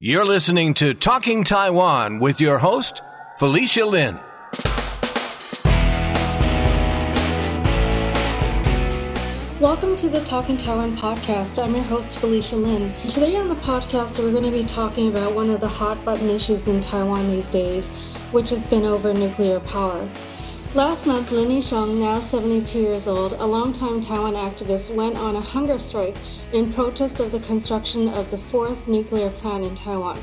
You're listening to Talking Taiwan with your host, Felicia Lin. Welcome to the Talking Taiwan podcast. I'm your host, Felicia Lin. Today on the podcast, we're going to be talking about one of the hot button issues in Taiwan these days, which has been over nuclear power. Last month, Lin Yixiong, now 72 years old, a longtime Taiwan activist, went on a hunger strike in protest of the construction of the fourth nuclear plant in Taiwan.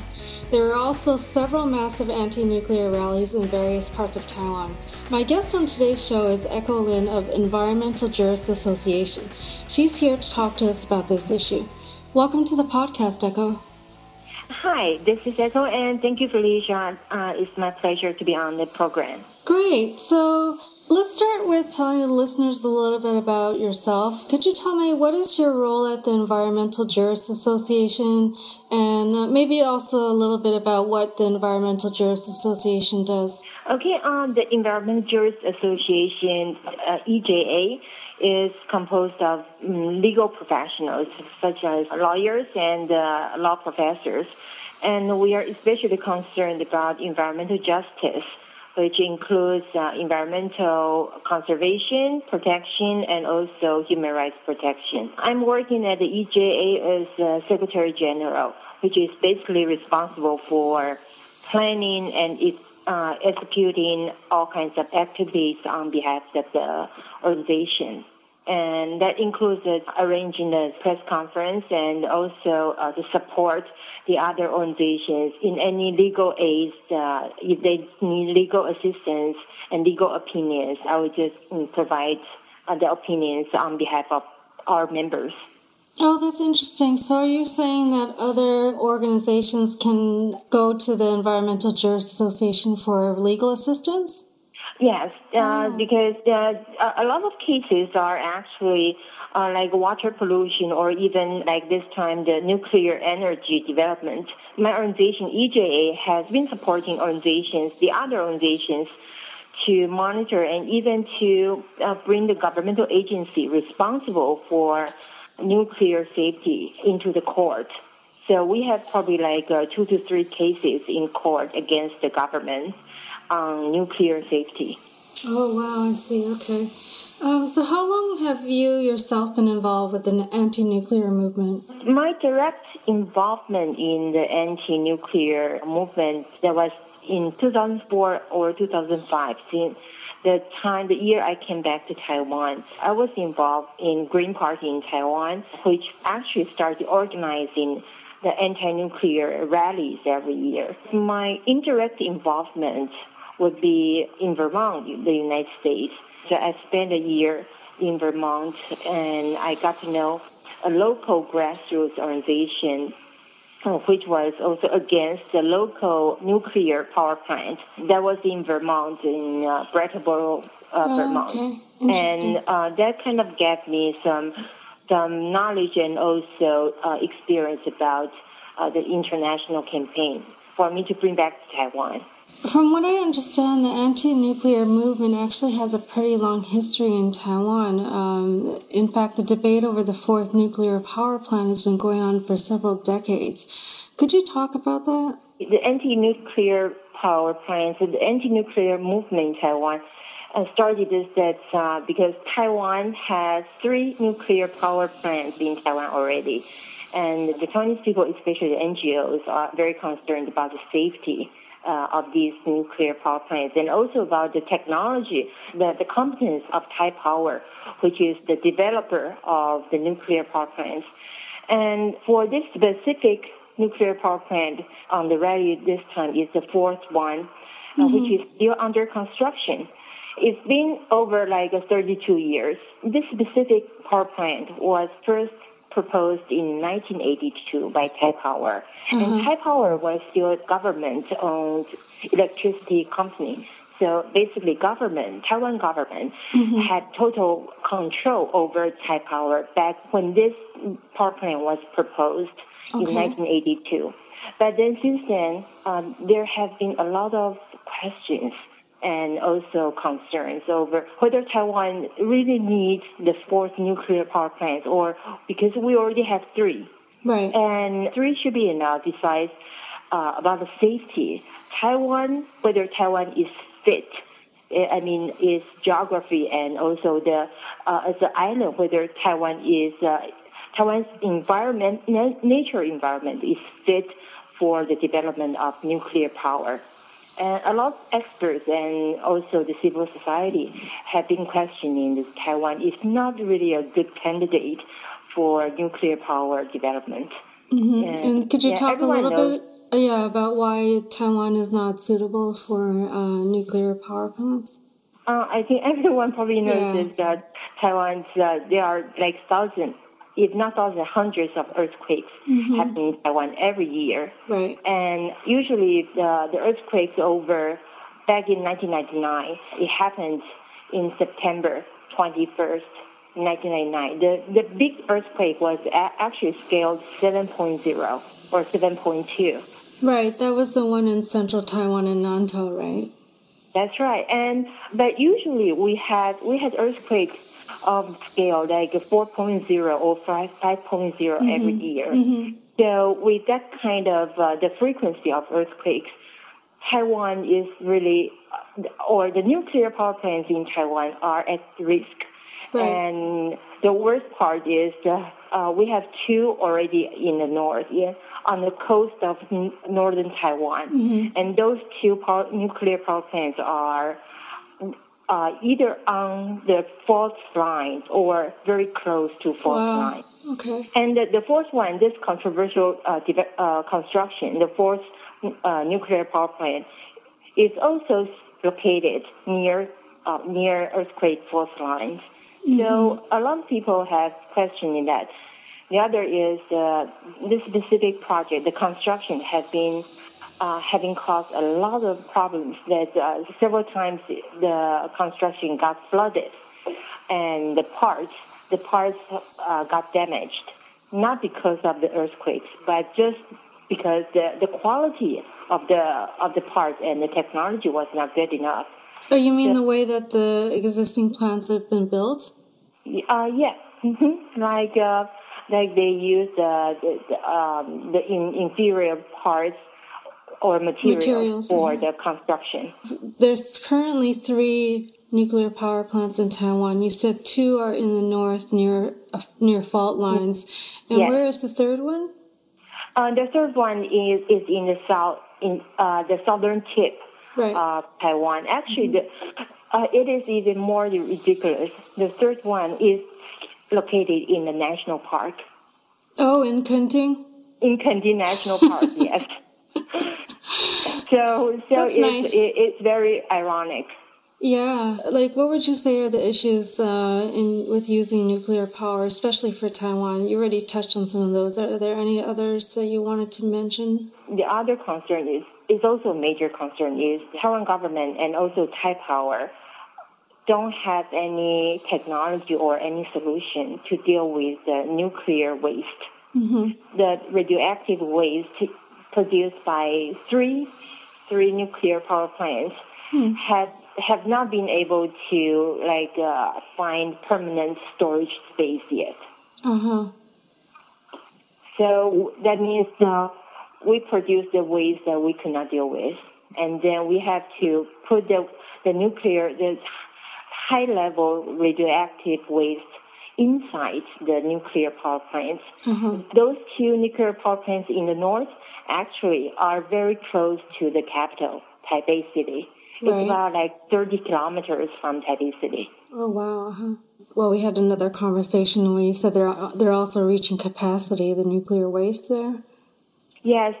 There are also several massive anti nuclear rallies in various parts of Taiwan. My guest on today's show is Echo Lin of Environmental Jurists Association. She's here to talk to us about this issue. Welcome to the podcast, Echo. Hi, this is Echo, and thank you, Felicia. Uh, it's my pleasure to be on the program. Great. So let's start with telling the listeners a little bit about yourself. Could you tell me what is your role at the Environmental Jurists Association, and uh, maybe also a little bit about what the Environmental Jurists Association does? Okay, um, the Environmental Jurists Association, uh, EJA, is composed of um, legal professionals such as lawyers and uh, law professors. And we are especially concerned about environmental justice, which includes uh, environmental conservation, protection, and also human rights protection. I'm working at the EJA as uh, Secretary General, which is basically responsible for planning and its uh, executing all kinds of activities on behalf of the organization. And that includes arranging a press conference and also uh, to support the other organizations in any legal aids. Uh, if they need legal assistance and legal opinions, I would just um, provide uh, the opinions on behalf of our members. Oh, that's interesting. So, are you saying that other organizations can go to the Environmental Jurists Association for legal assistance? Yes, uh, oh. because uh, a lot of cases are actually uh, like water pollution or even like this time the nuclear energy development. My organization, EJA, has been supporting organizations, the other organizations, to monitor and even to uh, bring the governmental agency responsible for nuclear safety into the court. So we have probably like uh, two to three cases in court against the government on nuclear safety. Oh, wow, I see. Okay. Um, so, how long have you yourself been involved with the anti nuclear movement? My direct involvement in the anti nuclear movement that was in 2004 or 2005, since the time, the year I came back to Taiwan, I was involved in Green Party in Taiwan, which actually started organizing the anti-nuclear rallies every year. My indirect involvement would be in Vermont, the United States. So I spent a year in Vermont and I got to know a local grassroots organization which was also against the local nuclear power plant that was in Vermont, in uh, Brattleboro, uh, oh, Vermont. Okay. And uh, that kind of gave me some some knowledge and also uh, experience about uh, the international campaign for me to bring back to Taiwan. From what I understand, the anti-nuclear movement actually has a pretty long history in Taiwan. Um, in fact, the debate over the fourth nuclear power plant has been going on for several decades. Could you talk about that? The anti-nuclear power plants, the anti-nuclear movement in Taiwan uh, started is that uh, because Taiwan has three nuclear power plants in Taiwan already, and the Chinese people, especially the NGOs, are very concerned about the safety uh, of these nuclear power plants and also about the technology, the, the competence of Thai Power, which is the developer of the nuclear power plants. And for this specific nuclear power plant on the rally this time is the fourth one, uh, mm-hmm. which is still under construction. It's been over like 32 years. This specific power plant was first proposed in 1982 by Taipower. Mm-hmm. And Taipower was still a government-owned electricity company. So basically, government, Taiwan government, mm-hmm. had total control over Taipower back when this power plant was proposed okay. in 1982. But then since then, um, there have been a lot of questions and also concerns over whether Taiwan really needs the fourth nuclear power plant or because we already have three. Right. And three should be enough besides uh, about the safety. Taiwan, whether Taiwan is fit, eh, I mean, its geography and also the uh, as an island, whether Taiwan is uh, Taiwan's environment, nature environment is fit for the development of nuclear power. And a lot of experts and also the civil society have been questioning that Taiwan is not really a good candidate for nuclear power development. Mm-hmm. And, and, could you yeah, talk a little knows, bit, uh, yeah, about why Taiwan is not suitable for uh, nuclear power plants? Uh, I think everyone probably knows yeah. that Taiwan's uh, there are like thousands if not thousands, hundreds of earthquakes mm-hmm. happening in Taiwan every year. Right. And usually the, the earthquakes over back in 1999, it happened in September 21st, 1999. The, the big earthquake was actually scaled 7.0 or 7.2. Right, that was the one in central Taiwan in Nantou, right? That's right. And but usually we had we had earthquakes of scale, like 4.0 or 5, 5.0 mm-hmm. every year. Mm-hmm. So with that kind of uh, the frequency of earthquakes, Taiwan is really, or the nuclear power plants in Taiwan are at risk. Right. And the worst part is uh, uh, we have two already in the north, yeah, on the coast of n- northern Taiwan. Mm-hmm. And those two power, nuclear power plants are uh, either on the fault line or very close to fault wow. line. Okay. And the, the fourth one, this controversial uh, uh, construction, the fourth uh, nuclear power plant, is also located near uh, near earthquake fault lines. Mm-hmm. So a lot of people have questioned that. The other is uh, this specific project, the construction has been uh, having caused a lot of problems that uh, several times the construction got flooded and the parts the parts uh, got damaged not because of the earthquakes but just because the, the quality of the of the parts and the technology was not good enough. so you mean so, the way that the existing plants have been built? Uh, yes, mm-hmm. like uh, like they use uh, the the, um, the in, inferior parts or materials, materials for yeah. the construction. There's currently three nuclear power plants in Taiwan. You said two are in the north near uh, near fault lines, and yes. where is the third one? Uh, the third one is is in the south in uh, the southern tip right. of Taiwan. Actually, mm-hmm. the, uh, it is even more ridiculous. The third one is located in the national park. Oh, in Kenting. In Kenting National Park, yes. So so That's it's nice. it, it's very ironic. Yeah, like what would you say are the issues uh, in with using nuclear power, especially for Taiwan? You already touched on some of those. Are there any others that you wanted to mention? The other concern is is also a major concern is Taiwan government and also Thai power don't have any technology or any solution to deal with the nuclear waste. Mm-hmm. The radioactive waste produced by three three nuclear power plants hmm. have have not been able to like uh, find permanent storage space yet. Uh-huh. So that means uh, we produce the waste that we cannot deal with, and then we have to put the the nuclear the high level radioactive waste inside the nuclear power plants. Mm-hmm. Those two nuclear power plants in the north actually are very close to the capital, Taipei City. Right. It's about like 30 kilometers from Taipei City. Oh, wow. Uh-huh. Well, we had another conversation where you said they're, they're also reaching capacity, the nuclear waste there. Yes,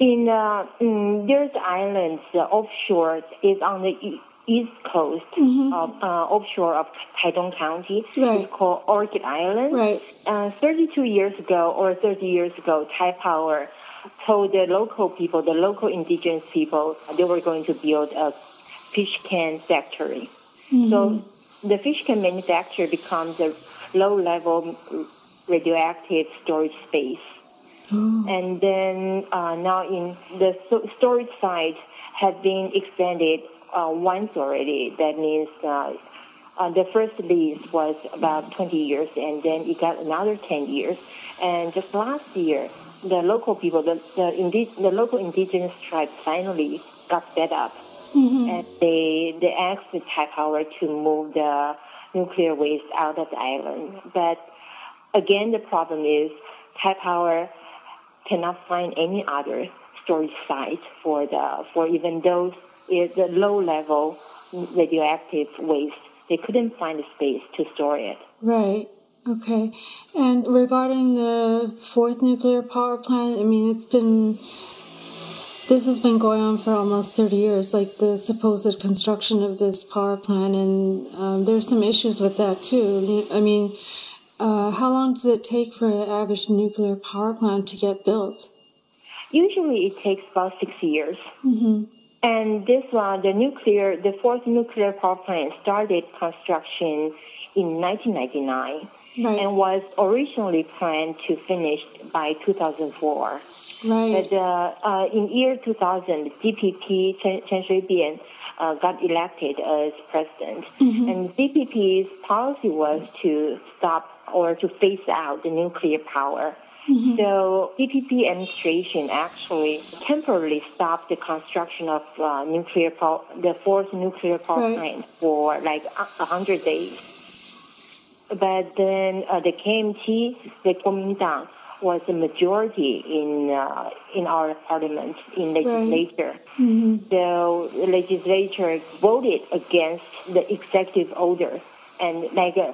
in, uh, in there's islands uh, offshore is on the east coast mm-hmm. of uh, offshore of Taidong County. Right. It's called Orchid Island. Right. Uh, 32 years ago or 30 years ago, Taipower told the local people, the local indigenous people, they were going to build a fish can factory. Mm-hmm. So the fish can manufacturer becomes a low-level radioactive storage space. Oh. And then uh, now in the storage site has been expanded uh, once already. That means uh, uh, the first lease was about 20 years, and then it got another 10 years. And just last year, the local people, the the, indi- the local indigenous tribe finally got fed up, mm-hmm. and they they asked the Taipower to move the nuclear waste out of the island. But again, the problem is Taipower cannot find any other storage site for the for even those is the low level radioactive waste. They couldn't find a space to store it. Right. Okay. And regarding the fourth nuclear power plant, I mean, it's been. This has been going on for almost 30 years, like the supposed construction of this power plant, and um, there's some issues with that too. I mean, uh, how long does it take for an average nuclear power plant to get built? Usually, it takes about six years. And this one, the nuclear, the fourth nuclear power plant started construction in 1999 Right. and was originally planned to finish by 2004. Right. But uh, uh, in year 2000, DPP Chen, Chen Shui-bian uh, got elected as president, and DPP's policy was to stop or to phase out the nuclear power. So DPP administration actually temporarily stopped the construction of uh, nuclear power, the fourth nuclear power Right. plant for like a hundred days. But then uh, the KMT, the Kuomintang, was the majority in uh, in our parliament in legislature. So the legislature voted against the executive order, and uh,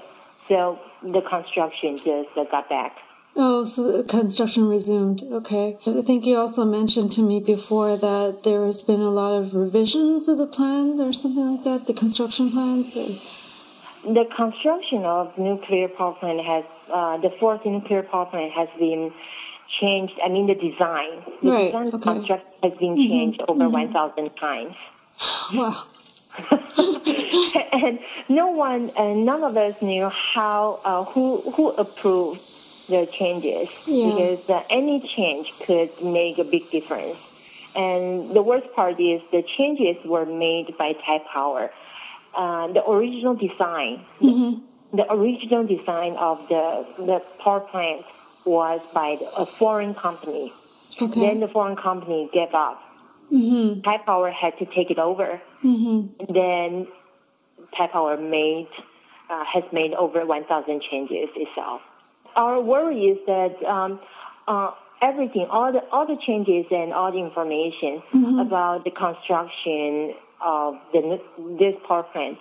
so the construction just uh, got back. Oh, so the construction resumed. Okay. I think you also mentioned to me before that there has been a lot of revisions of the plan or something like that, the construction plans. or- The construction of nuclear power plant has uh, the fourth nuclear power plant has been changed. I mean the design, the Right, design okay. construct has been changed over one thousand times. Wow. and no one, uh, none of us knew how, uh, who, who approved the changes Yeah. because uh, any change could make a big difference. And the worst part is the changes were made by Thai Power. Uh, the original design, the original design of the the power plant was by a foreign company. Okay. Then the foreign company gave up. Mm-hmm. Taipower had to take it over. Mm-hmm. Then Taipower made uh, has made over 1,000 changes itself. Our worry is that um, uh, everything, all the all the changes and all the information about the construction of the this power plant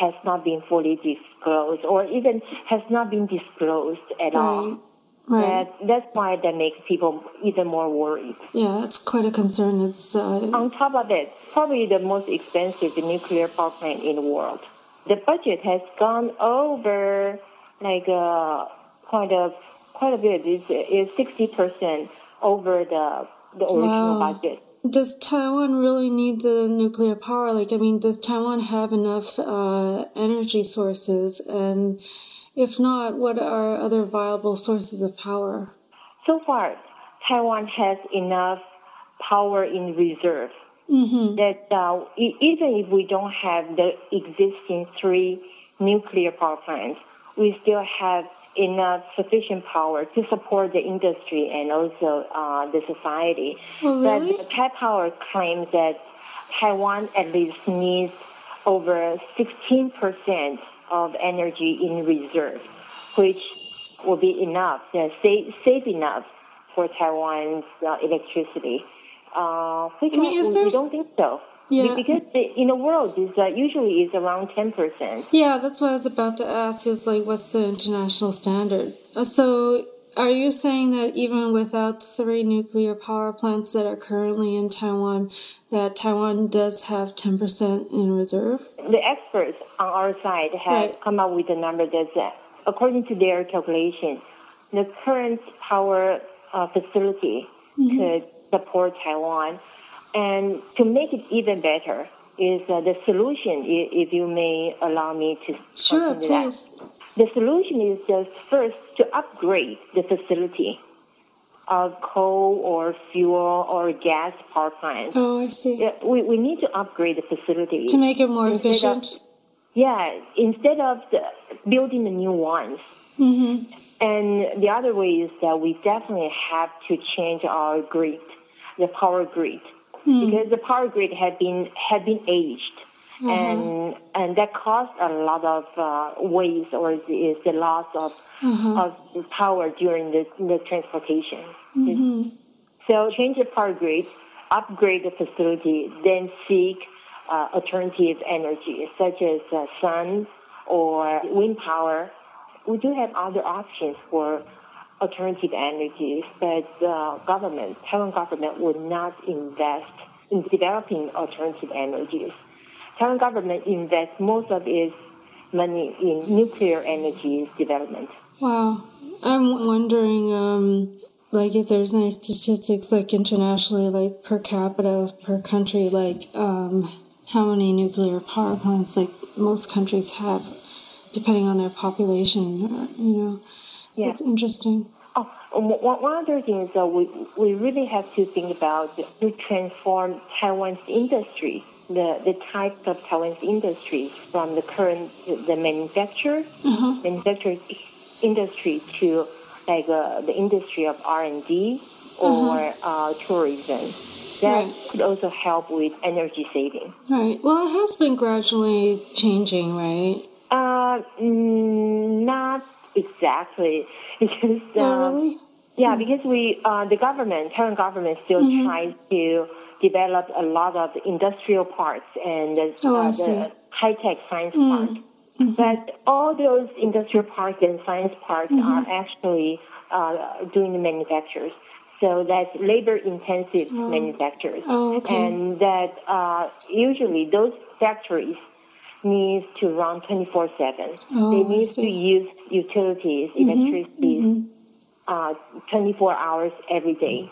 has not been fully disclosed, or even has not been disclosed at all. Right. Right. That, that's why that makes people even more worried. Yeah, it's quite a concern. It's uh, On top of it, probably the most expensive nuclear power plant in the world. The budget has gone over like uh, quite a quite a bit. It's, it's sixty percent over the the original Wow. budget. Does Taiwan really need the nuclear power? Like, I mean, does Taiwan have enough uh, energy sources? And if not, what are other viable sources of power? So far, Taiwan has enough power in reserve Mm-hmm. that uh, even if we don't have the existing three nuclear power plants, we still have enough sufficient power to support the industry and also uh, the society. Oh, really? But Thai Power claims that Taiwan at least needs over 16% of energy in reserve, which will be enough, uh, safe, safe enough for Taiwan's uh, electricity. Uh, which I mean, is we, there- we don't think so. Yeah. Because the, in the world, is uh, usually is around 10%. Yeah, that's what I was about to ask. Is like, what's the international standard? Uh, so, are you saying that even without three nuclear power plants that are currently in Taiwan, that Taiwan does have ten percent in reserve? the experts on our side have Right. come up with a number that's, uh, according to their calculation, the current power uh, facility Mm-hmm. could support Taiwan. And to make it even better is uh, the solution, if you may allow me to Sure, continue that. please. The solution is just first to upgrade the facility of coal or fuel or gas power plants. Oh, I see. Yeah, we, we need to upgrade the facility. To make it more Instead of- efficient. Yeah, instead of the, building the new ones, Mm-hmm. And the other way is that we definitely have to change our grid, the power grid, Hmm. because the power grid had been had been aged, Mm-hmm. and and that caused a lot of uh, waste or is, the loss of Mm-hmm. of power during the the transportation. Mm-hmm. So change the power grid, upgrade the facility, then seek uh, alternative energy such as uh, sun or wind power. We do have other options for alternative energies, but uh, government, Taiwan government would not invest in developing alternative energies. Taiwan government invests most of its money in nuclear energy development. Wow. I'm wondering, um, like, if there's any statistics, like, internationally, like, per capita, per country, like, um, how many nuclear power plants, like, most countries have, depending on their population, you know. Yeah. It's interesting. Oh, one other thing is that we, we really have to think about to transform Taiwan's industry, the, the type of Taiwan's industry from the current, the manufacturer, Uh-huh. manufacturing industry to like uh, the industry of R&D or uh, tourism. That Right. could also help with energy saving. Right. Well, it has been gradually changing, right? Uh, mm, not exactly because Oh, um, really? Yeah, because we, uh, the government, Taiwan government still Mm-hmm. tries to develop a lot of industrial parks and uh, Oh, the. Mm. high-tech science Mm-hmm. park. But all those industrial parks and science parks Mm-hmm. are actually uh, doing the manufacturers. So that's labor-intensive manufacturers. Oh, okay. And that uh, usually those factories needs to run 24-7. Oh, they need to. Mm-hmm. use utilities, electricity, uh, 24 hours every day.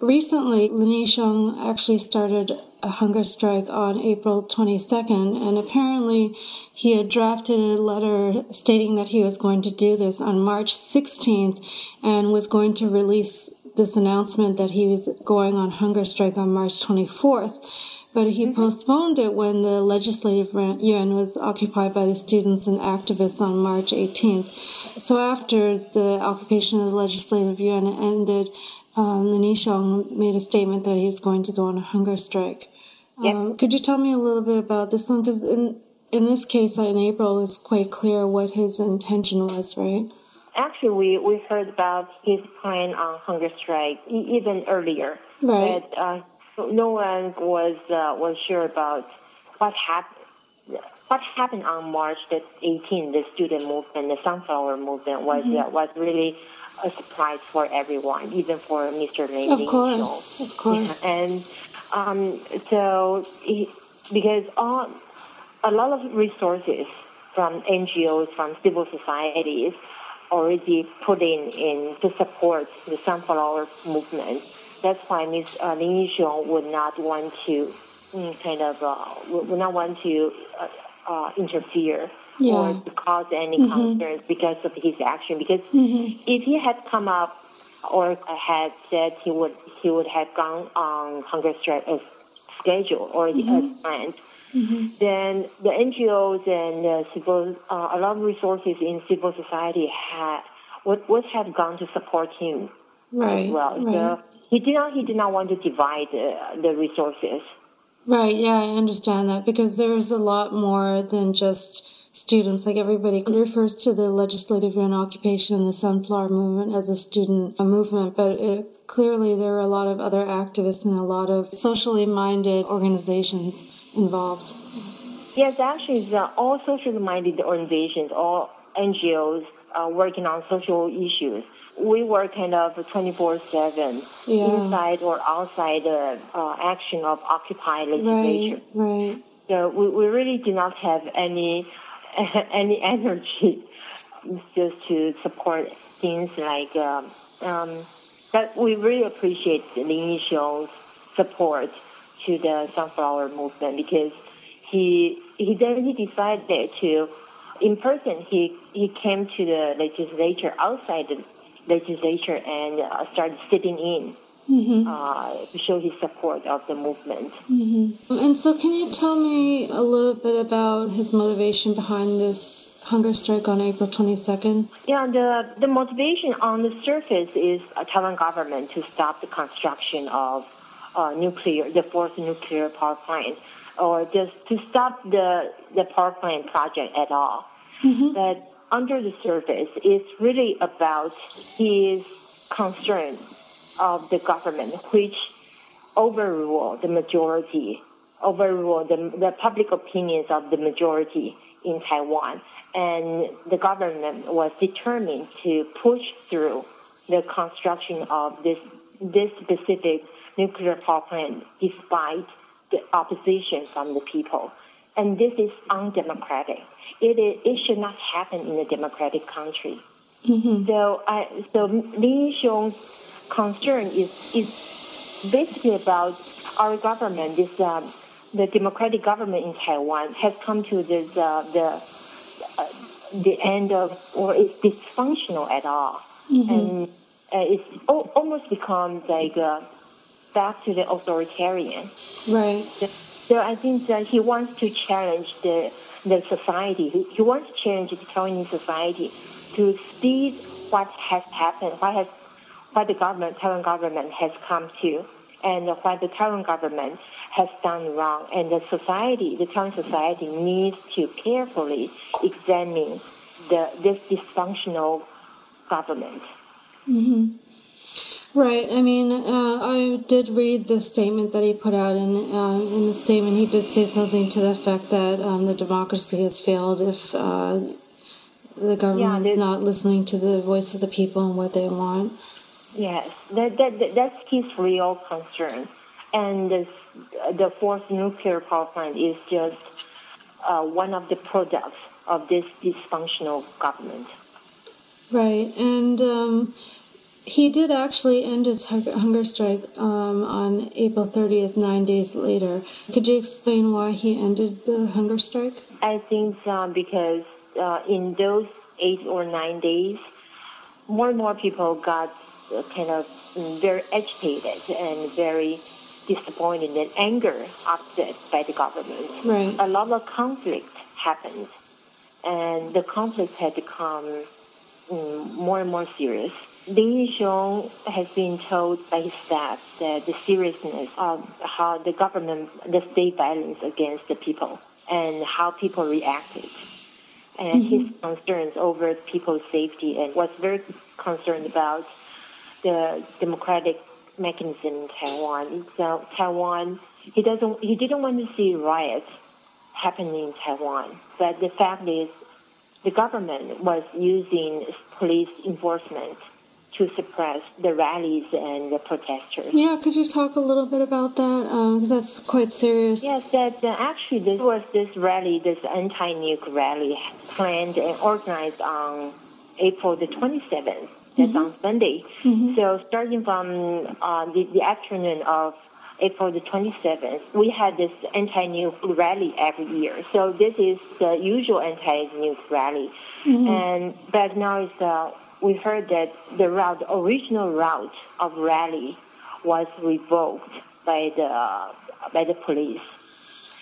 Recently, Lin Yixiong actually started a hunger strike on April 22nd, and apparently he had drafted a letter stating that he was going to do this on March 16th and was going to release this announcement that he was going on hunger strike on March 24th. But he postponed it when the legislative yuan was occupied by the students and activists on March 18th. So after the occupation of the legislative yuan ended, um, Lin Yixiong made a statement that he was going to go on a hunger strike. Um, could you tell me a little bit about this one? Because in in this case, in April, it's quite clear what his intention was, right? Actually, we, we heard about his plan on hunger strike e- even earlier. Right. But uh, no one was uh, was sure about what happened. What happened on March the 18th, the student movement, the sunflower movement, was Mm-hmm. uh, was really a surprise for everyone, even for Mr. Lin. Of course, of course. Yeah, and um, so he, because all a lot of resources from NGOs, from civil societies, already put in, in to support the sunflower movement. That's why Ms. Uh, Lin Yixiong would not want to mm, kind of uh, would not want to uh, uh, interfere Yeah. or to cause any concerns because of his action. Because if he had come up or had said he would he would have gone on hunger strike as scheduled or as planned, then the NGOs and uh, civil uh, a lot of resources in civil society had would would have gone to support him Right. as well. Right. So he did not he did not want to divide uh, the resources. Right, yeah, I understand that because there's a lot more than just students. Like everybody refers to the legislative yuan occupation and the sunflower movement as a student a movement, but it, clearly there are a lot of other activists and a lot of socially minded organizations involved. Yes, actually, uh, all socially minded organizations, all NGOs uh, working on social issues. We were kind of 24/7 Yeah. inside or outside the uh, action of Occupy legislature. Right, right. So we, we really did not have any any energy just to support things like. Um, um, but we really appreciate Lin Yixiong's support to the sunflower movement because he he then he decided to in person he he came to the legislature outside the legislature and uh, started sitting in uh, to show his support of the movement. And so, can you tell me a little bit about his motivation behind this hunger strike on April 22nd? Yeah, the, the motivation on the surface is a Taiwan government to stop the construction of uh, nuclear, the fourth nuclear power plant, or just to stop the, the power plant project at all. Mm-hmm. But under the surface, it's really about his concern of the government, which overrule the majority, overrule the, the public opinions of the majority in Taiwan. And the government was determined to push through the construction of this, this specific nuclear power plant despite the opposition from the people. And this is undemocratic. It, is, it should not happen in a democratic country. Mm-hmm. So, I, so Li Xiong's concern is, is basically about our government, this, um, the democratic government in Taiwan has come to this, uh, the, uh, the end of, or it's dysfunctional at all. Mm-hmm. And uh, it's o- almost becomes like uh, back to the authoritarian. Right. So I think that he wants to challenge the, the society. He, wants to challenge the Taiwanese society to see what has happened, what has what the government, Taiwan government has come to, and what the Taiwan government has done wrong. And the society, the Taiwan society needs to carefully examine the, this dysfunctional government. Mm-hmm. Right. I mean, uh, I did read the statement that he put out, and uh, in the statement, he did say something to the effect that um, the democracy has failed if uh, the government's yeah, not listening to the voice of the people and what they want. Yes, that, that, that's his real concern. And this, the fourth nuclear power plant is just uh, one of the products of this dysfunctional government. Right, and um, he did actually end his hunger strike um, on April 30th, nine days later. Could you explain why he ended the hunger strike? I think uh, because uh, in those eight or nine days, more and more people got kind of very agitated and very disappointed and anger upset by the government. Right. A lot of conflict happened, and the conflict had become um, more and more serious. Li Xiong has been told by his staff that the seriousness of how the government, the state violence against the people, and how people reacted, and mm-hmm. his concerns over people's safety, and was very concerned about the democratic mechanism in Taiwan. So Taiwan, he doesn't, he didn't want to see riots happening in Taiwan. But the fact is, the government was using police enforcement to suppress the rallies and the protesters. Yeah, could you talk a little bit about that? Because um, that's quite serious. Yes, that uh, actually this was this rally, this anti-nuke rally, planned and organized on April the 27th. That's mm-hmm. on Sunday. Mm-hmm. So starting from uh, the, the afternoon of April the 27th, we had this anti-nuke rally every year. So this is the usual anti-nuke rally. Mm-hmm. And but now it's, uh, we heard that the route, original route of rally was revoked by the, uh, by the police.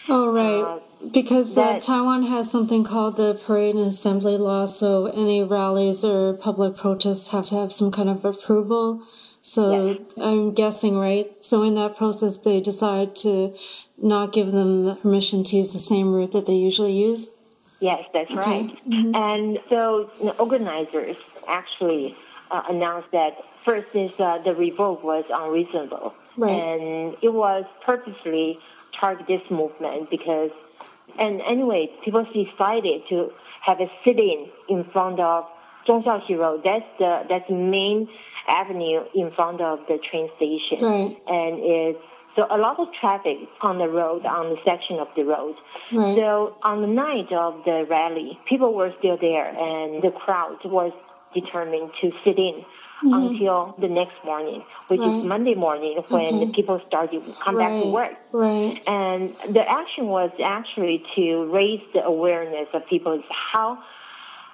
Oh, right. Uh, because uh, Taiwan has something called the Parade and Assembly Law, so any rallies or public protests have to have some kind of approval. So yes. I'm guessing, right? So in that process, they decide to not give them the permission to use the same route that they usually use? Yes, that's okay. right. Mm-hmm. And so the organizers actually uh, announced that first is uh, the revoke was unreasonable. Right. And it was purposely target this movement because, and anyway, people decided to have a sit-in in front of Zhongxiaxi Road. That's the that's the main avenue in front of the train station, right. and it's so a lot of traffic on the road, on the section of the road. Right. So on the night of the rally, people were still there, and the crowd was determined to sit in mm-hmm. until the next morning, which right. is Monday morning when the people started to come right. back to work. Right. And the action was actually to raise the awareness of people how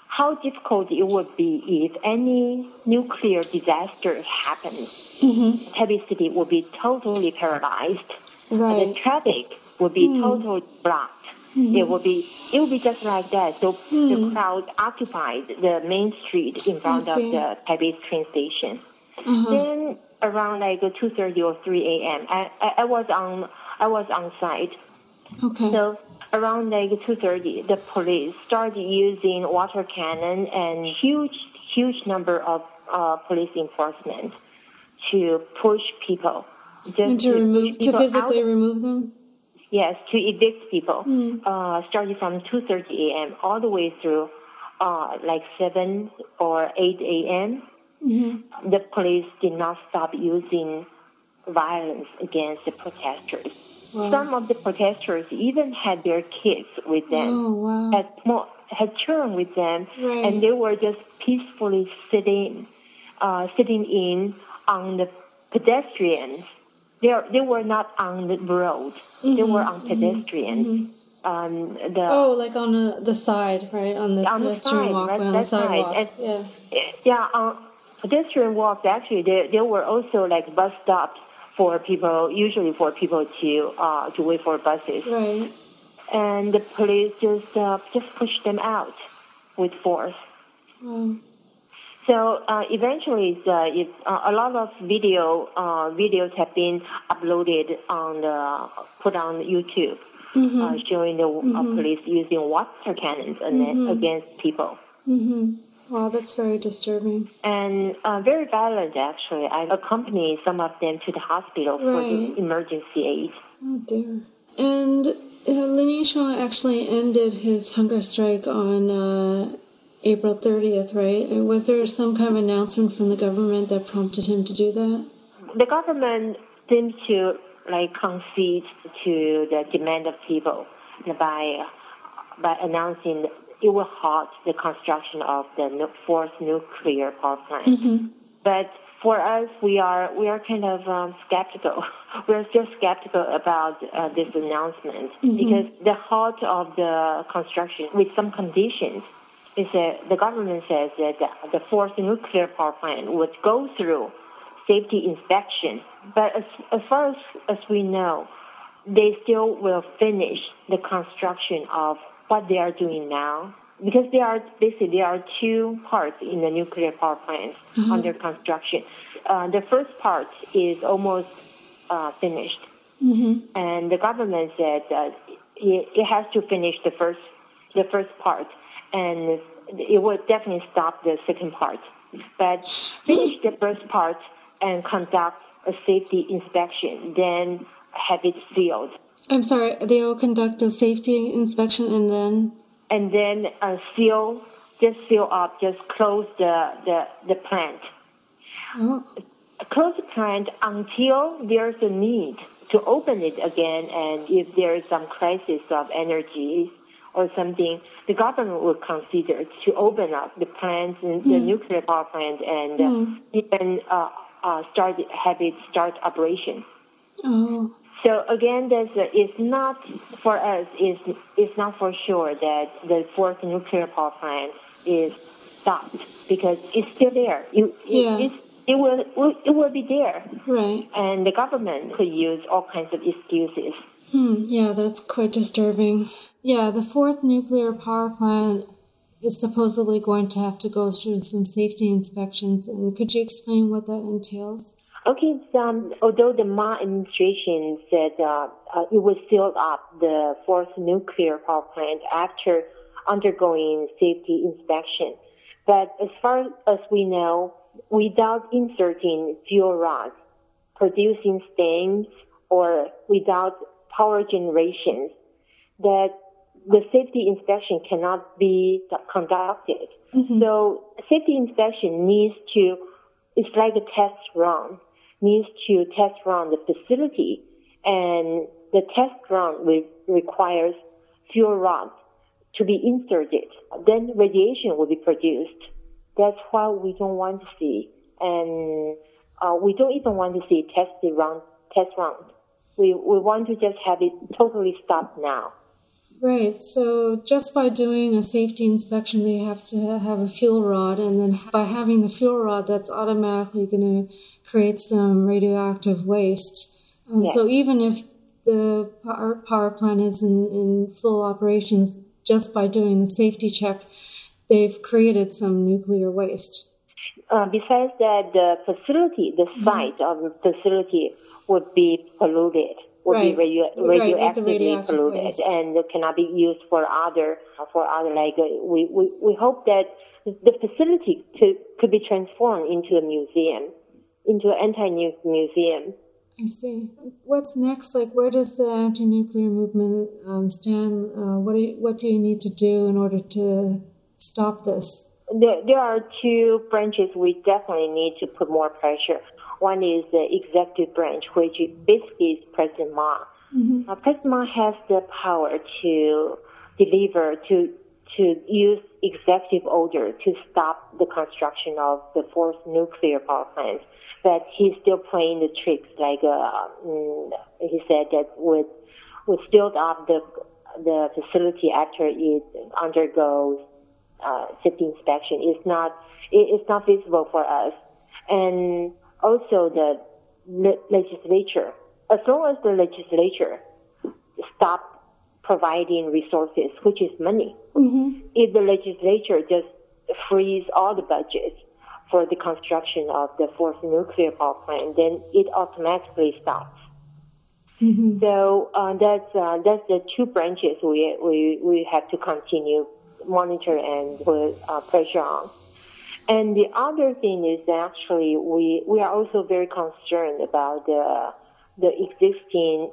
how difficult it would be if any nuclear disaster happens. Mm-hmm. Taipei City would be totally paralyzed. Right. The traffic would be mm. totally blocked. Mm-hmm. It will be it will be just like that. So mm. the crowd occupied the main street in front of the Taipei train station. Uh-huh. Then around like two thirty or three a.m. I, I, I was on I was on site. Okay. So around like two thirty, the police started using water cannon and huge huge number of uh, police enforcement to push people. Just and to, to remove to physically out. remove them. Yes, to evict people, mm. uh, starting from 2:30 a.m. all the way through uh, like 7 or 8 a.m. Mm-hmm. The police did not stop using violence against the protesters. Wow. Some of the protesters even had their kids with them, oh, wow. had small, had children with them, right. and they were just peacefully sitting, uh, sitting in on the pedestrians they they were not on the road. Mm-hmm, they were on pedestrians. Mm-hmm. Um, the, oh, like on the, the side, right? On the on pedestrian the side, walkway, right, on the sidewalk. And, yeah. Yeah, on pedestrian walks, actually, there, there were also like bus stops for people, usually for people to uh, to wait for buses. Right. And the police just uh, just pushed them out with force. Mm. So uh, eventually, uh, uh, a lot of video uh, videos have been uploaded on the put on YouTube, mm-hmm. Uh, showing the uh, mm-hmm. police using water cannons mm-hmm. against people. Mm-hmm. Wow, that's very disturbing. And very violent, actually. I accompanied some of them to the hospital right. for the emergency aid. Oh dear. And uh, Lin Yixiong actually ended his hunger strike on April 30th, right? Was there some kind of announcement from the government that prompted him to do that? The government seems to like concede to the demand of people by by announcing it will halt the construction of the fourth nuclear power plant. Mm-hmm. But for us, we are we are kind of um, skeptical. We're still skeptical about uh, this announcement mm-hmm. because the halt of the construction with some conditions is that the government says that the fourth nuclear power plant would go through safety inspection, but as, as far as, as we know, they still will finish the construction of what they are doing now. Because there are basically there are two parts in the nuclear power plant mm-hmm. under construction. Uh, the first part is almost uh, finished, mm-hmm. and the government said that it, it has to finish the first the first part and it will definitely stop the second part. But finish the first part and conduct a safety inspection, then have it sealed. I'm sorry, they will conduct a safety inspection and then? And then uh, seal, just seal up, just close the, the, the plant. Oh. Close the plant until there's a need to open it again and if there is some crisis of energy or something, the government would consider to open up the plants, mm. the nuclear power plant, and mm. uh, even uh, uh, start have it start operation. Oh. So again, there's a, it's not for us. It's it's not for sure that the fourth nuclear power plant is stopped because it's still there. It, yeah. It, it will it will be there. Right. And the government could use all kinds of excuses. Hmm. Yeah, that's quite disturbing. Yeah, the fourth nuclear power plant is supposedly going to have to go through some safety inspections. And could you explain what that entails? Okay, um, although the Ma administration said uh, uh, it would seal up the fourth nuclear power plant after undergoing safety inspection, but as far as we know, without inserting fuel rods, producing steams, or without power generations, that the safety inspection cannot be conducted. Mm-hmm. So safety inspection needs to, it's like a test run, needs to test run the facility and the test run re- requires fuel rods to be inserted. Then radiation will be produced. That's what we don't want to see. And uh, we don't even want to see test run, test run. We, we want to just have it totally stopped now. Right. So just by doing a safety inspection, they have to have a fuel rod, and then by having the fuel rod, that's automatically going to create some radioactive waste. Um, yes. So even if the power, plant is in, in full operations, just by doing the safety check, they've created some nuclear waste. Uh, besides that, the facility, the mm-hmm. site of the facility would be polluted, would right. be radio, radioactively right, polluted, waste. and cannot be used for other for other like uh, we, we we hope that the facility could could be transformed into a museum, into an anti-nuke museum. I see. What's next? Like, where does the anti-nuclear movement um, stand? Uh, what do you, what do you need to do in order to stop this? There, there are two branches we definitely need to put more pressure. One is the executive branch, which basically is President Ma. Mm-hmm. Uh, President Ma has the power to deliver, to to use executive order to stop the construction of the fourth nuclear power plant. But he's still playing the tricks. Like uh, mm, he said that with with build up the the facility after it undergoes uh, safety inspection is not it, it's not feasible for us. And also the le- legislature, as long as the legislature stop providing resources, which is money, mm-hmm. if the legislature just freeze all the budgets for the construction of the fourth nuclear power plant, then it automatically stops. Mm-hmm. So uh, that's uh, that's the two branches we we we have to continue monitor and put uh, pressure on. And the other thing is actually we, we are also very concerned about the, the existing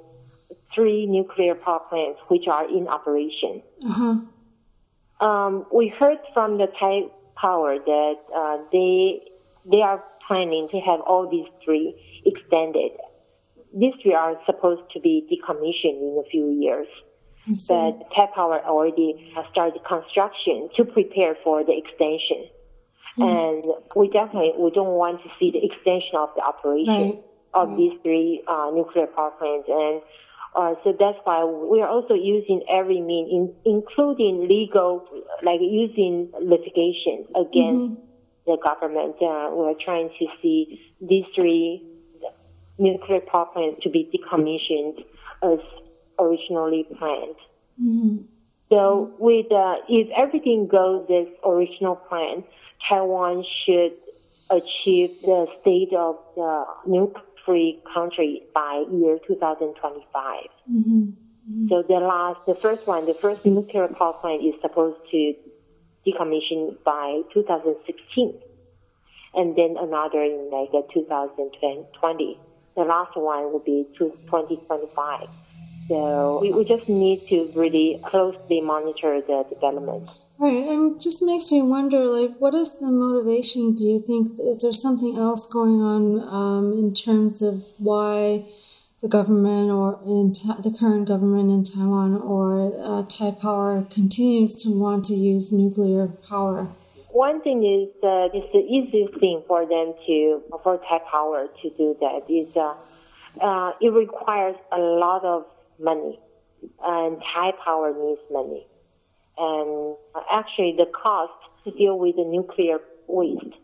three nuclear power plants which are in operation. Uh-huh. Um, we heard from the Thai Power that uh, they they are planning to have all these three extended. These three are supposed to be decommissioned in a few years but Taipower already started construction to prepare for the extension. Mm. And we definitely we don't want to see the extension of the operation right. of right. these three uh, nuclear power plants. And uh, so that's why we are also using every means, in, including legal, like using litigation against mm-hmm. the government. Uh, we're trying to see these three nuclear power plants to be decommissioned as originally planned. Mm-hmm. So with uh, if everything goes as original plan, Taiwan should achieve the state of the nuke-free country by year 2025. Mm-hmm. Mm-hmm. So the last, the first one, the first nuclear power plant is supposed to decommission by 2016, and then another in like 2020. The last one will be 2025. So we, we just need to really closely monitor the development. Right, and just makes me wonder, like, what is the motivation? Do you think is there something else going on um, in terms of why the government or ta- the current government in Taiwan or uh, Taipower continues to want to use nuclear power? One thing is that it's the easiest thing for them to for Thai Power to do that is uh, uh, it requires a lot of money, and Thai Power needs money. And actually, the cost to deal with the nuclear waste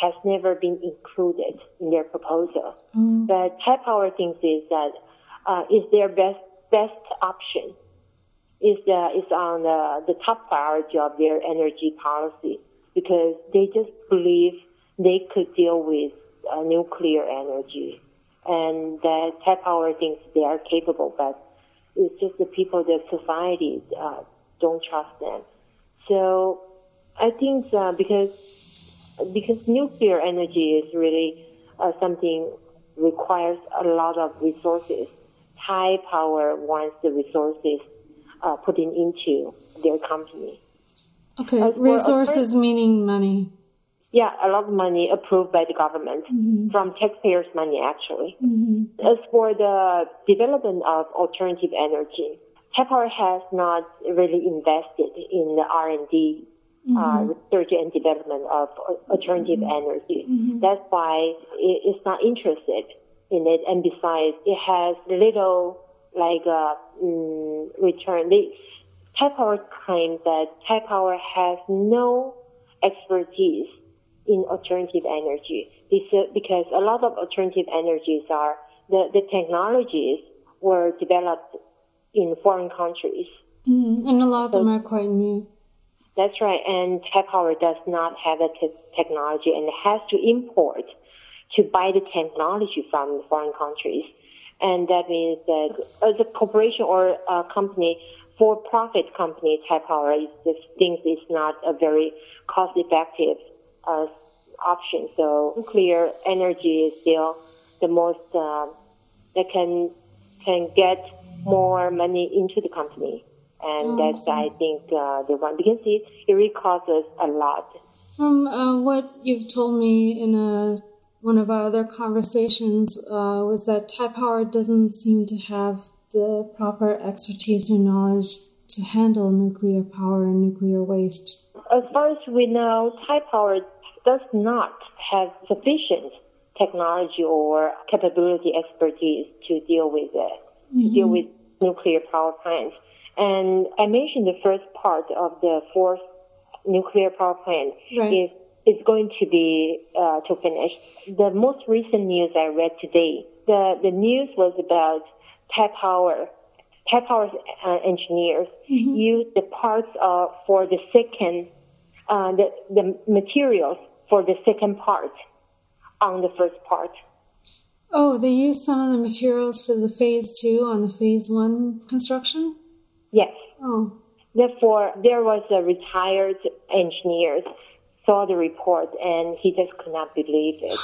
has never been included in their proposal. Mm. But Taipower thinks is that uh, is their best best option. Is the is on the, the top priority of their energy policy because they just believe they could deal with uh, nuclear energy and that Taipower thinks they are capable, but it's just the people, the society uh, don't trust them. So I think uh, because because nuclear energy is really uh, something requires a lot of resources. Thai Power wants the resources uh, put in into their company. Okay, resources meaning money. Yeah, a lot of money approved by the government mm-hmm. from taxpayers' money, actually. Mm-hmm. As for the development of alternative energy, Power has not really invested in the R&D uh, mm-hmm. uh, research and development of alternative mm-hmm. energy. Mm-hmm. That's why it's not interested in it. And besides, it has little like uh, mm, return. They, Power claims that Power has no expertise in alternative energy because a lot of alternative energies are the, the technologies were developed in foreign countries. Mm, and a lot of them are quite new. That's right. And Taipower does not have the te- technology and has to import to buy the technology from foreign countries. And that means that as a corporation or a company, for profit company, Taipower is just thinks it's not a very cost effective uh, option. So nuclear energy is still the most uh, that can can get more money into the company, and Oh, that's I think uh, the one because it it really costs us a lot. From uh, what you've told me in a, one of our other conversations, uh, was that Taipower doesn't seem to have the proper expertise or knowledge to handle nuclear power and nuclear waste. As far as we know, Taipower does not have sufficient technology or capability expertise to deal with it, to deal with nuclear power plants. And I mentioned the first part of the fourth nuclear power plant Right. is is going to be uh, to finish. The most recent news I read today, the the news was about Taipower. Taipower's uh, engineers used the parts uh, for the second uh, the, the materials for the second part on the first part. Oh, they used some of the materials for the phase two on the phase one construction? Yes. Oh, Therefore, there was a retired engineer saw the report and he just could not believe it.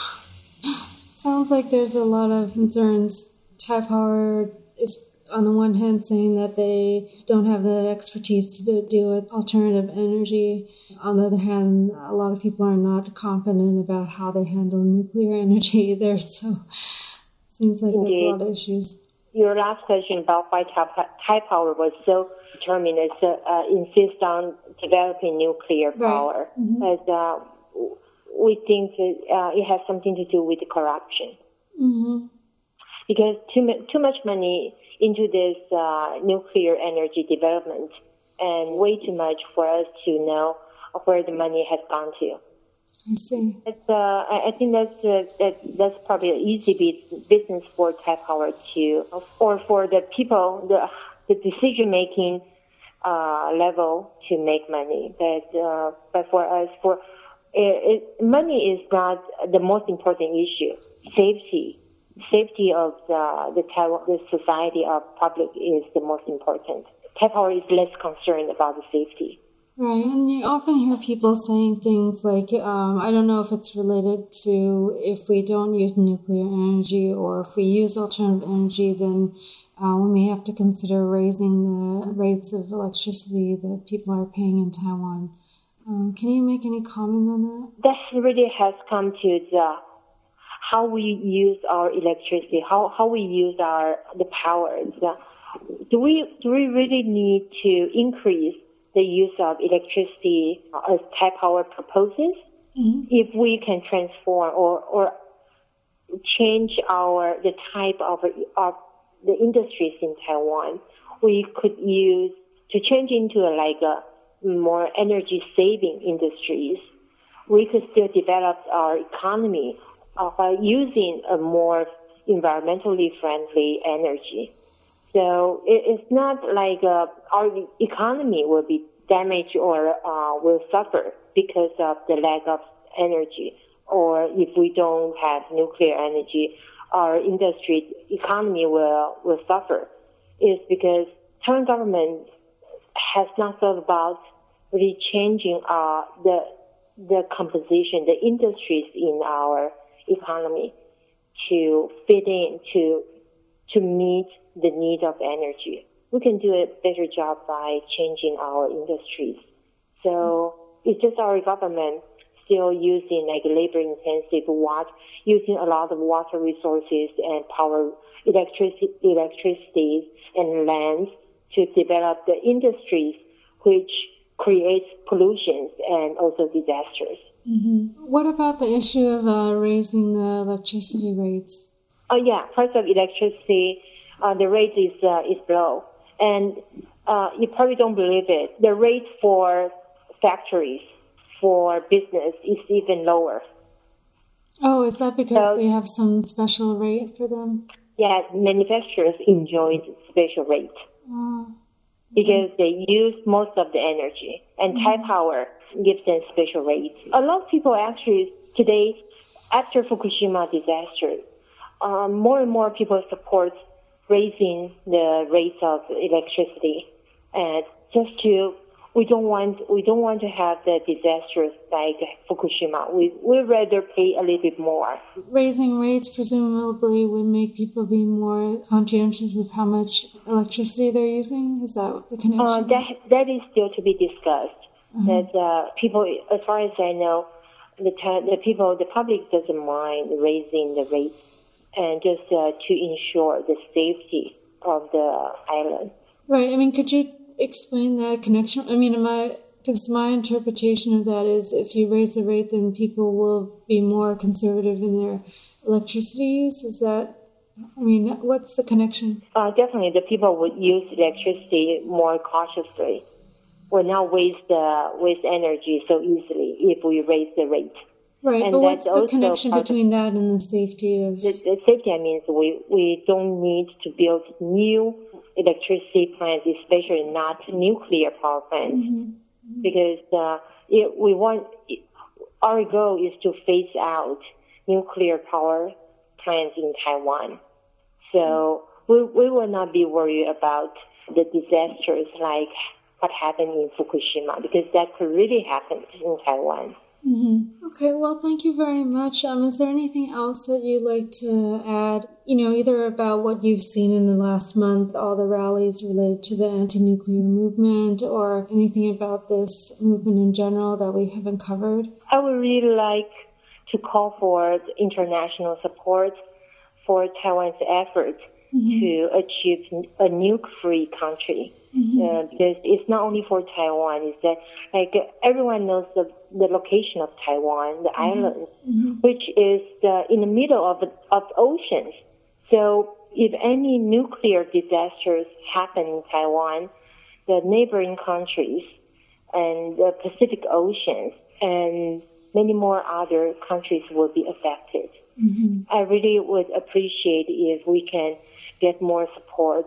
sounds like there's a lot of concerns. Taipower is, on the one hand, saying that they don't have the expertise to deal with alternative energy. On the other hand, a lot of people are not confident about how they handle nuclear energy either. So, seems like there's a lot of issues. Your last question about why Taipower was so determined is to uh, insist on developing nuclear Right. power, as uh, we think that, uh, it has something to do with the corruption. hmm because too, too much money into this uh, nuclear energy development and way too much for us to know where the money has gone to. I see. It's, uh, I think that's uh, that, that's probably an easy business for Taipower to, or for the people, the the decision making uh, level to make money. But uh, but for us, for it, it, money is not the most important issue. Safety, safety of the the, Taiwan, the society of public is the most important. Power is less concerned about the safety. Right, and you often hear people saying things like, um, I don't know if it's related to if we don't use nuclear energy or if we use alternative energy, then uh, we may have to consider raising the rates of electricity that people are paying in Taiwan. Um, can you make any comment on that? that really has come to the how we use our electricity, how how we use our the power. The, do we do we really need to increase the use of electricity as Taiwan Power proposes? Mm-hmm. If we can transform or or change our the type of of the industries in Taiwan, we could use to change into a, like a more energy saving industries we could still develop our economy uh, using a more environmentally friendly energy. So it, it's not like uh, our economy will be damaged or uh, will suffer because of the lack of energy, or if we don't have nuclear energy, our industry economy will will suffer. Is because Taiwan government has not thought about really changing uh, the the composition, the industries in our economy to fit in to to meet the need of energy. We can do a better job by changing our industries. So it's just our government still using like labor intensive water, using a lot of water resources and power, electricity, electricity and lands to develop the industries which creates pollutions and also disasters. What about the issue of uh, raising the electricity rates? Oh yeah, price of electricity, uh, the rate is uh, is low, and uh, you probably don't believe it. The rate for factories for business is even lower. Oh, is that because So- they have some special rate for them? yeah, manufacturers enjoyed special rate Uh, because they use most of the energy, and Taipower gives them special rates. A lot of people actually today, after Fukushima disaster, um, more and more people support raising the rates of electricity, and just to we don't want we don't want to have the disasters like Fukushima. We we rather pay a little bit more. raising rates presumably would make people be more conscientious of how much electricity they're using. Is that the connection? Uh, that that is still to be discussed. That uh, people, as far as I know, the the people, the public doesn't mind raising the rates, and just uh, to ensure the safety of the island. Right. I mean, could you explain that connection? I mean, am I because my interpretation of that is if you raise the rate, then people will be more conservative in their electricity use. Is that? I mean, what's the connection? Uh, definitely, the people would use electricity more cautiously. Will not waste uh, waste energy so easily if we raise the rate. Right. And but what's the connection between that and the safety of? The, the safety means we, we don't need to build new electricity plants, especially not nuclear power plants, because uh, it, we want our goal is to phase out nuclear power plants in Taiwan. So we, we will not be worried about the disasters like what happened in Fukushima because that could really happen in Taiwan. Okay, well, thank you very much. Um, is there anything else that you'd like to add? You know, either about what you've seen in the last month, all the rallies related to the anti-nuclear movement, or anything about this movement in general that we haven't covered? I would really like to call for the international support for Taiwan's effort to achieve a nuke-free country. Uh, because it's not only for Taiwan, it's that like everyone knows the, the location of Taiwan, the island, which is uh, in the middle of the, of oceans. So if any nuclear disasters happen in Taiwan, the neighboring countries and the Pacific Oceans and many more other countries will be affected. I really would appreciate if we can get more support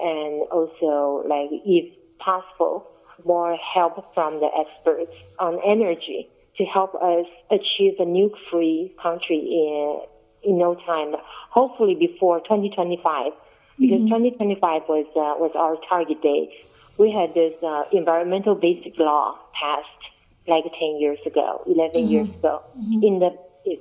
and also, like, if possible, more help from the experts on energy to help us achieve a nuke-free country in in no time. Hopefully before 2025, because 2025 was uh, was our target date. We had this uh, environmental basic law passed like 10 years ago, 11 years ago. In the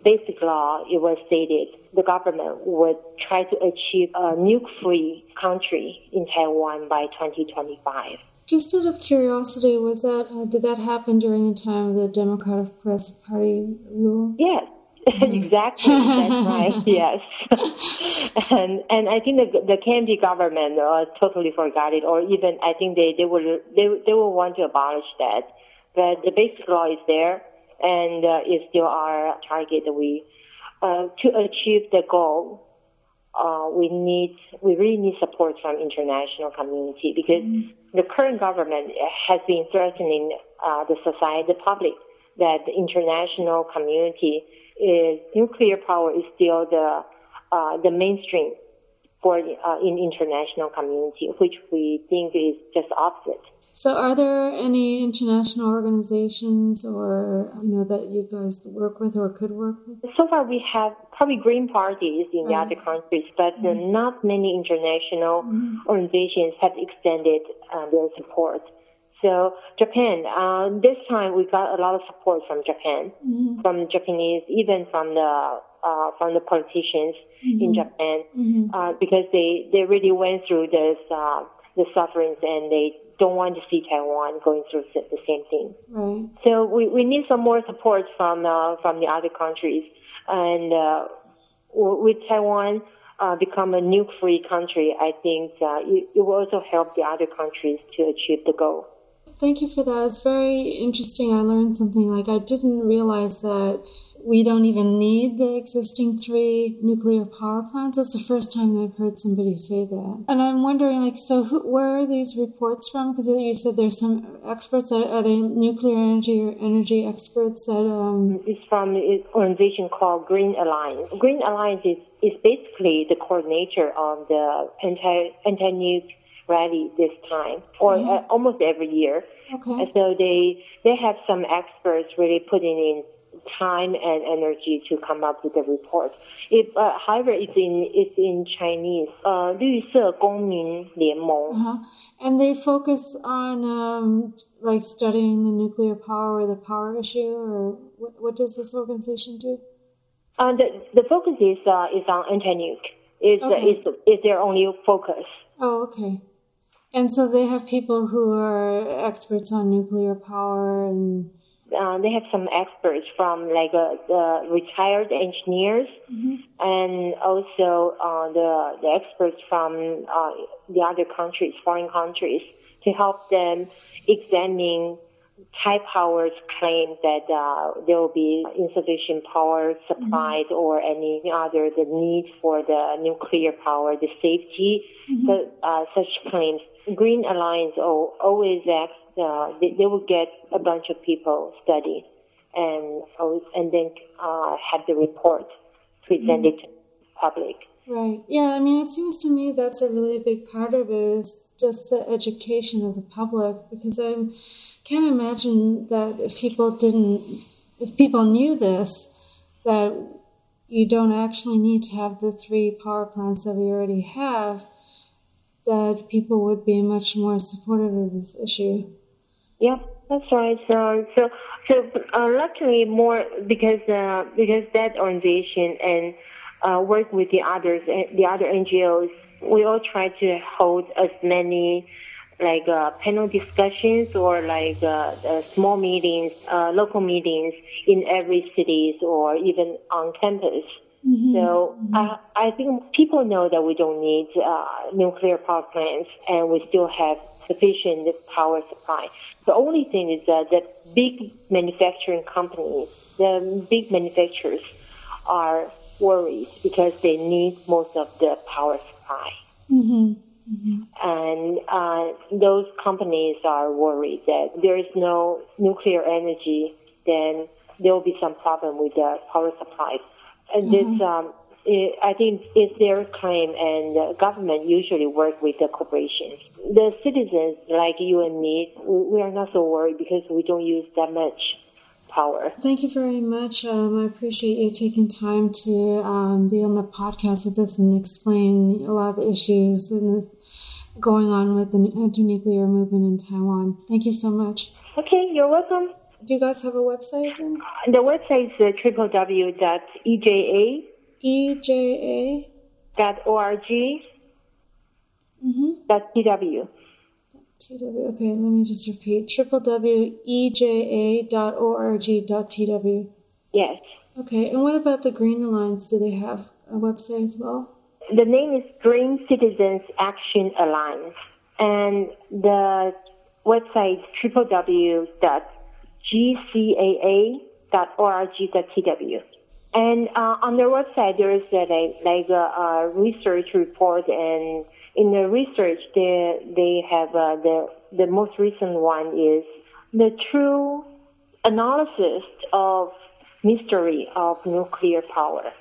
basic law, it was stated the government would try to achieve a nuke-free country in Taiwan by 2025. Just out of curiosity, was that uh, did that happen during the time of the Democratic Progressive Party rule? Yes, exactly. That's right. Yes, and and I think the the KMT government uh, totally forgot it, or even I think they they will they they will want to abolish that. But the basic law is there, and uh, is still our target. We uh, to achieve the goal. Uh, we need, we really need support from international community because the current government has been threatening uh, the society, the public, that the international community is nuclear power is still the uh, the mainstream for uh, in international community, which we think is just opposite. So, are there any international organizations or you know that you guys work with or could work with? So far, we have probably green parties in the other countries, but uh, not many international organizations have extended uh, their support. So Japan, uh, this time we got a lot of support from Japan, from Japanese, even from the uh, from the politicians in Japan, uh, because they they really went through this uh, the sufferings and they don't want to see Taiwan going through the same thing. Right. So we, we need some more support from uh, from the other countries, and uh, with Taiwan uh, become a nuke-free country, I think uh, it, it will also help the other countries to achieve the goal. Thank you for that. It's very interesting. I learned something like I didn't realize that we don't even need the existing three nuclear power plants. That's the first time that I've heard somebody say that. And I'm wondering, like, so who, where are these reports from? Because you said there's some experts. Are, are they nuclear energy or energy experts that? Um, It's from an organization called Green Alliance. Green Alliance is is basically the coordinator on the anti anti nuke rally this time, or Mhm. uh, almost every year. Okay. And so they they have some experts really putting in time and energy to come up with a report. It, uh, however, it's in it's in Chinese. Uh, 绿色公民联盟. Uh-huh. And they focus on um, like studying the nuclear power or the power issue, or what, what does this organization do? Uh, the the focus is uh, is on anti-nuke. Is Okay. is is their only focus. Oh, okay. And so they have people who are experts on nuclear power and uh, they have some experts from like uh, the retired engineers and also uh, the the experts from uh, the other countries, foreign countries, to help them examine Thai Power's claim that uh, there will be insufficient power supplied or any other the need for the nuclear power, the safety, so, uh, such claims. Green Alliance always acts. Uh, they, they will get a bunch of people study and and then uh, have the report presented to the public. Right. Yeah, I mean, it seems to me that's a really big part of it is just the education of the public because I can't imagine that if people didn't, if people knew this, that you don't actually need to have the three power plants that we already have, that people would be much more supportive of this issue. Yeah, that's right. So, so, so uh, luckily, more because uh, because that organization and uh, work with the others, uh, the other NGOs, we all try to hold as many like uh, panel discussions or like uh, uh, small meetings, uh, local meetings in every cities or even on campus. So I, I think people know that we don't need uh, nuclear power plants, and we still have sufficient power supply. The only thing is that the big manufacturing companies, the big manufacturers, are worried because they need most of the power supply. Mm-hmm. And uh, those companies are worried that there is no nuclear energy, then there will be some problem with the power supply. And this, um, i I think, it's their claim, and the government usually work with the corporations. The citizens, like you and me, we are not so worried because we don't use that much power. Thank you very much. Um, I appreciate you taking time to um, be on the podcast with us and explain a lot of the issues and this going on with the anti-nuclear movement in Taiwan. Thank you so much. Okay, you're welcome. Do you guys have a website? Then? The website is uh, www.eja.org. EJA. Mm-hmm. .tw. TW. Okay, let me just repeat. Www.eja.org.tw. Yes. Okay, and what about the Green Alliance? Do they have a website as well? The name is Green Citizens Action Alliance, and the website is www.gcaa.org.tw. And uh, on their website, there is a, like, a, a research report, and in the research, they they have uh, the the most recent one is the true analysis of mystery of nuclear power.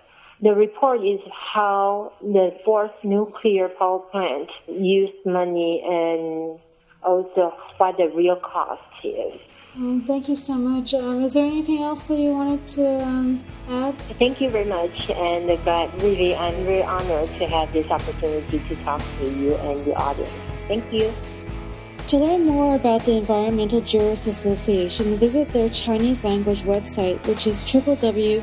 The report is how the fourth nuclear power plant used money and also what the real cost is. Um, thank you so much. Um, is there anything else that you wanted to um, add? Thank you very much, and God, really, I'm very honored to have this opportunity to talk to you and the audience. Thank you. To learn more about the Environmental Jurists Association, visit their Chinese language website, which is www.eja.org.tw.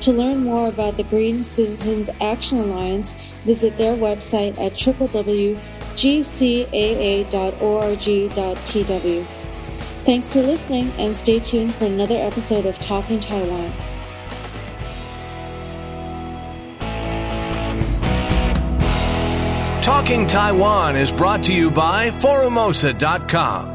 To learn more about the Green Citizens Action Alliance, visit their website at www.gcaa.org.tw. Thanks for listening and stay tuned for another episode of Talking Taiwan. Talking Taiwan is brought to you by Forumosa.com.